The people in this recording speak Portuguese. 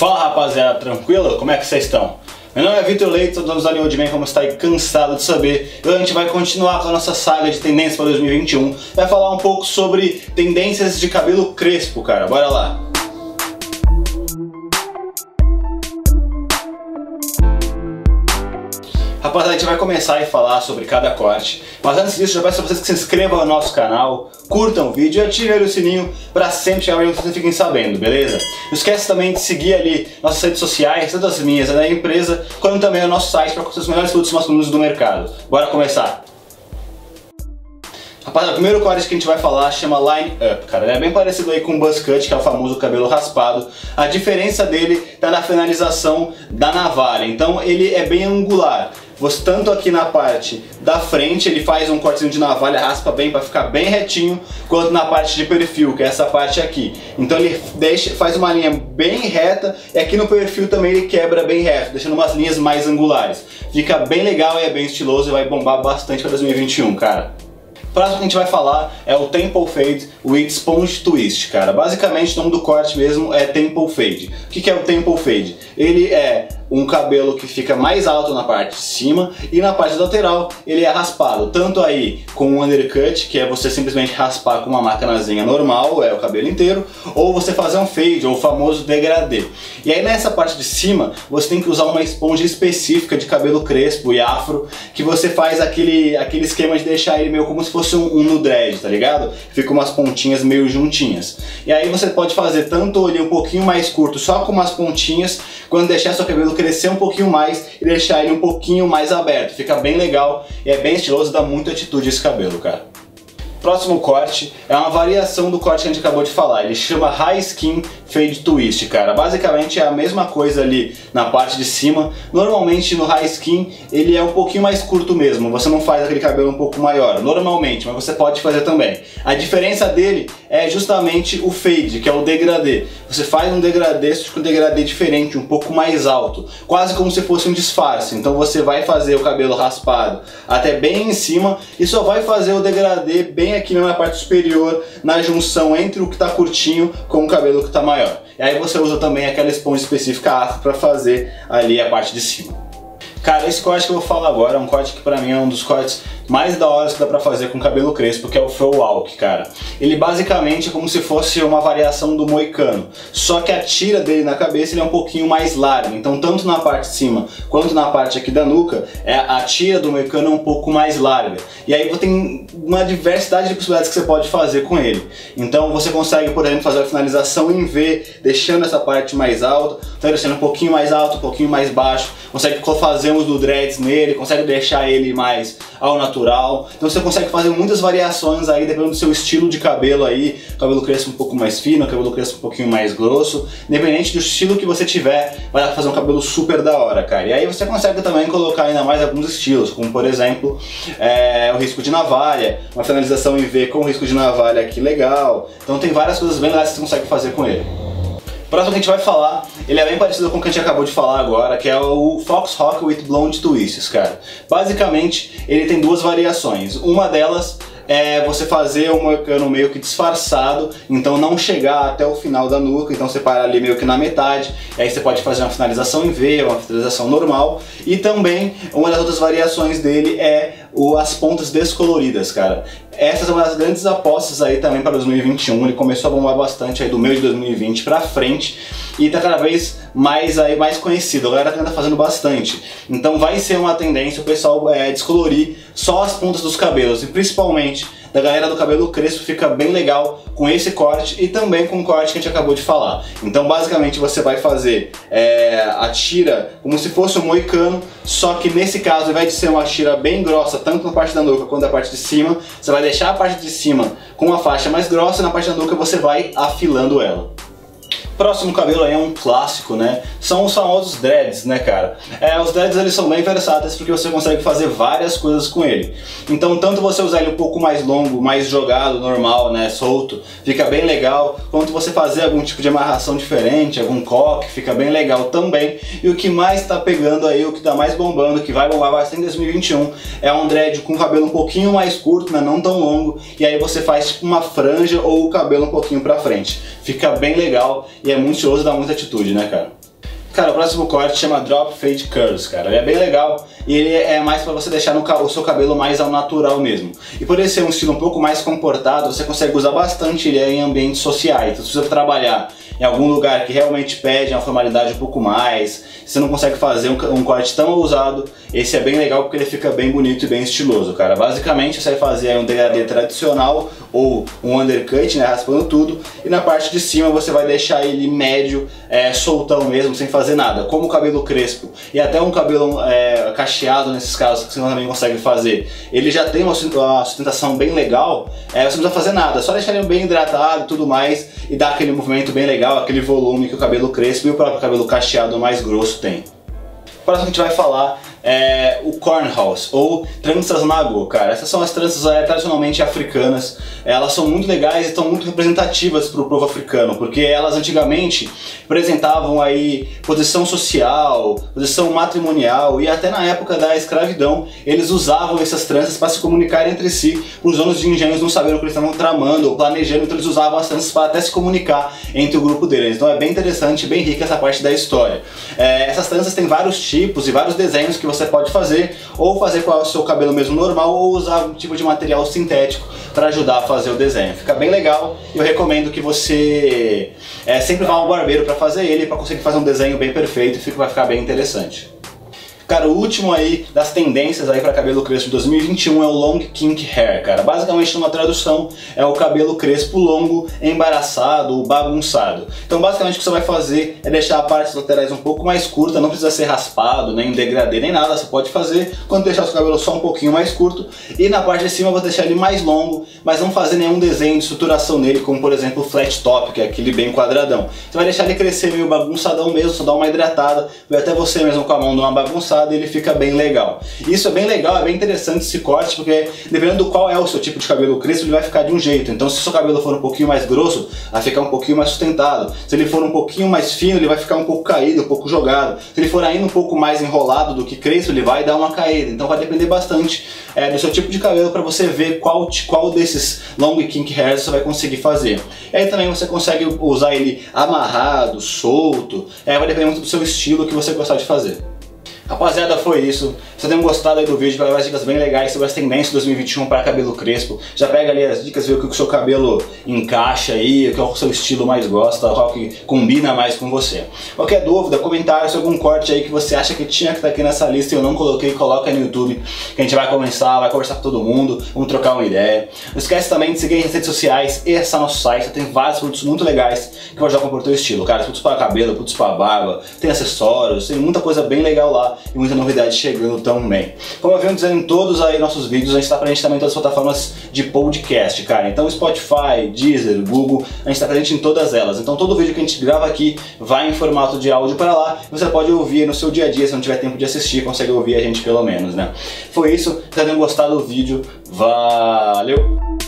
Fala rapaziada, tranquilo? Como é que vocês estão? Meu nome é Vitor Leite, sou dono do de Man, como está aí cansado de saber. E a gente vai continuar com a nossa saga de tendências para 2021. Vai falar um pouco sobre tendências de cabelo crespo, cara. Bora lá! Rapaziada, a gente vai começar a falar sobre cada corte, mas antes disso, já peço a vocês que se inscrevam no nosso canal, curtam o vídeo e ativem o sininho para sempre chegar onde vocês fiquem sabendo, beleza? Não esquece também de seguir ali nossas redes sociais, tanto as minhas e da empresa, quanto também o nosso site para conhecer os melhores produtos masculinos do mercado. Bora começar! Rapaziada, o primeiro corte que a gente vai falar chama Line Up, cara. Ele é bem parecido aí com o Buzz Cut, que é o famoso cabelo raspado. A diferença dele tá na finalização da navalha. Então ele é bem angular. Você tanto aqui na parte da frente, ele faz um cortezinho de navalha, raspa bem para ficar bem retinho, quanto na parte de perfil, que é essa parte aqui. Então ele deixa, faz uma linha bem reta e aqui no perfil também ele quebra bem reto, deixando umas linhas mais angulares. Fica bem legal e é bem estiloso e vai bombar bastante para 2021, cara. O próximo que a gente vai falar é o Temple Fade with Sponge Twist, cara. Basicamente o nome do corte mesmo é Temple Fade. O que é o Temple Fade? Ele é um cabelo que fica mais alto na parte de cima e na parte lateral ele é raspado, tanto aí com um undercut, que é você simplesmente raspar com uma máquinazinha normal, é o cabelo inteiro, ou você fazer um fade, ou o famoso degradê. E aí nessa parte de cima, você tem que usar uma esponja específica de cabelo crespo e afro, que você faz aquele, aquele esquema de deixar ele meio como se fosse um, um tá ligado? Fica umas pontinhas meio juntinhas. E aí você pode fazer tanto ele um pouquinho mais curto, só com umas pontinhas, quando deixar seu cabelo crescer um pouquinho mais e deixar ele um pouquinho mais aberto. Fica bem legal e é bem estiloso, dá muita atitude esse cabelo, cara. Próximo corte é uma variação do corte que a gente acabou de falar. Ele chama High Skin Fade Twist, cara. Basicamente é a mesma coisa ali na parte de cima. Normalmente no High Skin ele é um pouquinho mais curto mesmo. Você não faz aquele cabelo um pouco maior, normalmente, mas você pode fazer também. A diferença dele é justamente o fade, que é o degradê. Você faz um degradê, com um degradê diferente, um pouco mais alto, quase como se fosse um disfarce. Então você vai fazer o cabelo raspado até bem em cima e só vai fazer o degradê bem aqui na parte superior, na junção entre o que está curtinho com o cabelo que está maior. E aí você usa também aquela esponja específica para fazer ali a parte de cima. Cara, esse corte que eu vou falar agora é um corte que pra mim é um dos cortes mais da hora que dá pra fazer com cabelo crespo, que é o Faux Walk, cara. Ele basicamente é como se fosse uma variação do moicano, só que a tira dele na cabeça ele é um pouquinho mais larga, então tanto na parte de cima quanto na parte aqui da nuca, é, a tira do moicano é um pouco mais larga. E aí você tem uma diversidade de possibilidades que você pode fazer com ele. Então você consegue, por exemplo, fazer a finalização em V, deixando essa parte mais alta, então deixando um pouquinho mais alto, um pouquinho mais baixo, consegue fazer uns do dreads nele, consegue deixar ele mais ao natural. Então você consegue fazer muitas variações aí dependendo do seu estilo de cabelo aí, cabelo crespo um pouco mais fino, cabelo crespo um pouquinho mais grosso, independente do estilo que você tiver, vai fazer um cabelo super da hora, cara. E aí você consegue também colocar ainda mais alguns estilos, como por exemplo, é, o risco de navalha, uma finalização em V com risco de navalha aqui legal. Então tem várias coisas bem legais que você consegue fazer com ele. Próximo que a gente vai falar, ele é bem parecido com o que a gente acabou de falar agora, que é o Fox Rock with Blonde Twists, cara. Basicamente, ele tem duas variações. Uma delas é você fazer um moicano meio que disfarçado, então não chegar até o final da nuca, então você para ali meio que na metade, aí você pode fazer uma finalização em V, uma finalização normal, e também uma das outras variações dele é o, as pontas descoloridas, cara. Essas são uma das grandes apostas aí também para 2021. Ele começou a bombar bastante aí do mês de 2020 para frente e tá cada vez mais aí mais conhecido. A galera tá fazendo bastante. Então vai ser uma tendência o pessoal é, descolorir só as pontas dos cabelos e principalmente da galera do cabelo crespo fica bem legal com esse corte e também com o corte que a gente acabou de falar. Então basicamente você vai fazer é, a tira como se fosse um moicano, só que nesse caso ao invés de ser uma tira bem grossa, tanto na parte da nuca quanto na parte de cima, você vai deixar a parte de cima com uma faixa mais grossa e na parte da nuca você vai afilando ela. Próximo cabelo é um clássico, né? São os famosos dreads, né, cara? É, os dreads eles são bem versáteis porque você consegue fazer várias coisas com ele. Então, tanto você usar ele um pouco mais longo, mais jogado, normal, né, solto, fica bem legal, quanto você fazer algum tipo de amarração diferente, algum coque, fica bem legal também. E o que mais tá pegando aí, o que tá mais bombando, que vai bombar bastante em 2021, é um dread com cabelo um pouquinho mais curto, né, não tão longo, e aí você faz tipo uma franja ou o cabelo um pouquinho pra frente. Fica bem legal e é muito e dá muita atitude, né, cara? Cara, o próximo corte chama Drop Fade Curls, cara. Ele é bem legal e ele é mais para você deixar o seu cabelo mais ao natural mesmo. E por ele ser um estilo um pouco mais comportado, você consegue usar bastante ele em ambientes sociais. Então, se você trabalhar em algum lugar que realmente pede uma formalidade um pouco mais, você não consegue fazer um, um, corte tão ousado, esse é bem legal porque ele fica bem bonito e bem estiloso, cara. Basicamente você vai fazer um degradê tradicional ou um undercut, né, raspando tudo, e na parte de cima você vai deixar ele médio, é, soltão mesmo, sem fazer nada, como o cabelo crespo e até um cabelo é, cacheado nesses casos que você também consegue fazer. Ele já tem uma, sustentação bem legal, é, você não precisa fazer nada, só deixar ele bem hidratado e tudo mais e dar aquele movimento bem legal aquele volume que o cabelo crespo e o próprio cabelo cacheado mais grosso tem. O próximo que a gente vai falar é, o cornhouse ou tranças nago, cara. Essas são as tranças é, tradicionalmente africanas. Elas são muito legais e estão muito representativas para o povo africano, porque elas antigamente representavam aí posição social, posição matrimonial e até na época da escravidão eles usavam essas tranças para se comunicar entre si, os donos de engenhos não saberem o que eles estavam tramando ou planejando, então eles usavam as tranças para até se comunicar entre o grupo deles. Então é bem interessante, bem rica essa parte da história. É, essas tranças têm vários tipos e vários desenhos que você pode fazer, ou fazer com o seu cabelo mesmo normal, ou usar um tipo de material sintético para ajudar a fazer o desenho. Fica bem legal e eu recomendo que você é, sempre vá ao barbeiro para fazer ele, para conseguir fazer um desenho bem perfeito e vai ficar bem interessante. Cara, o último aí das tendências aí para cabelo crespo de 2021 é o long kink hair, cara. Basicamente, numa tradução, é o cabelo crespo longo, embaraçado bagunçado. Então, basicamente, o que você vai fazer é deixar a parte laterais um pouco mais curta, não precisa ser raspado, nem degradê, nem nada. Você pode fazer quando deixar o seu cabelo só um pouquinho mais curto. E na parte de cima, eu vou deixar ele mais longo, mas não fazer nenhum desenho de estruturação nele, como por exemplo o flat top, que é aquele bem quadradão. Você vai deixar ele crescer meio bagunçadão mesmo, só dar uma hidratada, vai até você mesmo com a mão numa bagunçada e ele fica bem legal. Isso é bem legal, é bem interessante esse corte, porque dependendo do qual é o seu tipo de cabelo crespo, ele vai ficar de um jeito. Então se o seu cabelo for um pouquinho mais grosso, vai ficar um pouquinho mais sustentado. Se ele for um pouquinho mais fino, ele vai ficar um pouco caído, um pouco jogado. Se ele for ainda um pouco mais enrolado do que crespo, ele vai dar uma caída. Então vai depender bastante é, do seu tipo de cabelo para você ver qual, qual desses long kink hairs você vai conseguir fazer. E aí também você consegue usar ele amarrado, solto, é, vai depender muito do seu estilo que você gostar de fazer. Rapaziada, foi isso. Se tenham gostado aí do vídeo, vai várias dicas bem legais sobre as tendências 2021 para cabelo crespo. Já pega ali as dicas, vê o que o seu cabelo encaixa aí, qual é o seu estilo mais gosta, qual que combina mais com você. Qualquer dúvida, comentário, se algum corte aí que você acha que tinha que estar aqui nessa lista e eu não coloquei, coloca aí no YouTube, que a gente vai começar, vai conversar com todo mundo, vamos trocar uma ideia. Não esquece também de seguir as redes sociais e acessar nosso site, tem vários produtos muito legais que vão ajudar com o teu estilo. Cara, produtos para cabelo, produtos para barba, tem acessórios, tem muita coisa bem legal lá e muita novidade chegando também. Como eu venho dizendo em todos aí nossos vídeos, a gente está presente também em todas as plataformas de podcast, cara. Então Spotify, Deezer, Google, a gente está presente em todas elas. Então todo vídeo que a gente grava aqui vai em formato de áudio para lá. Você pode ouvir no seu dia a dia, se não tiver tempo de assistir, consegue ouvir a gente pelo menos, né? Foi isso, se tenham gostado do vídeo, valeu!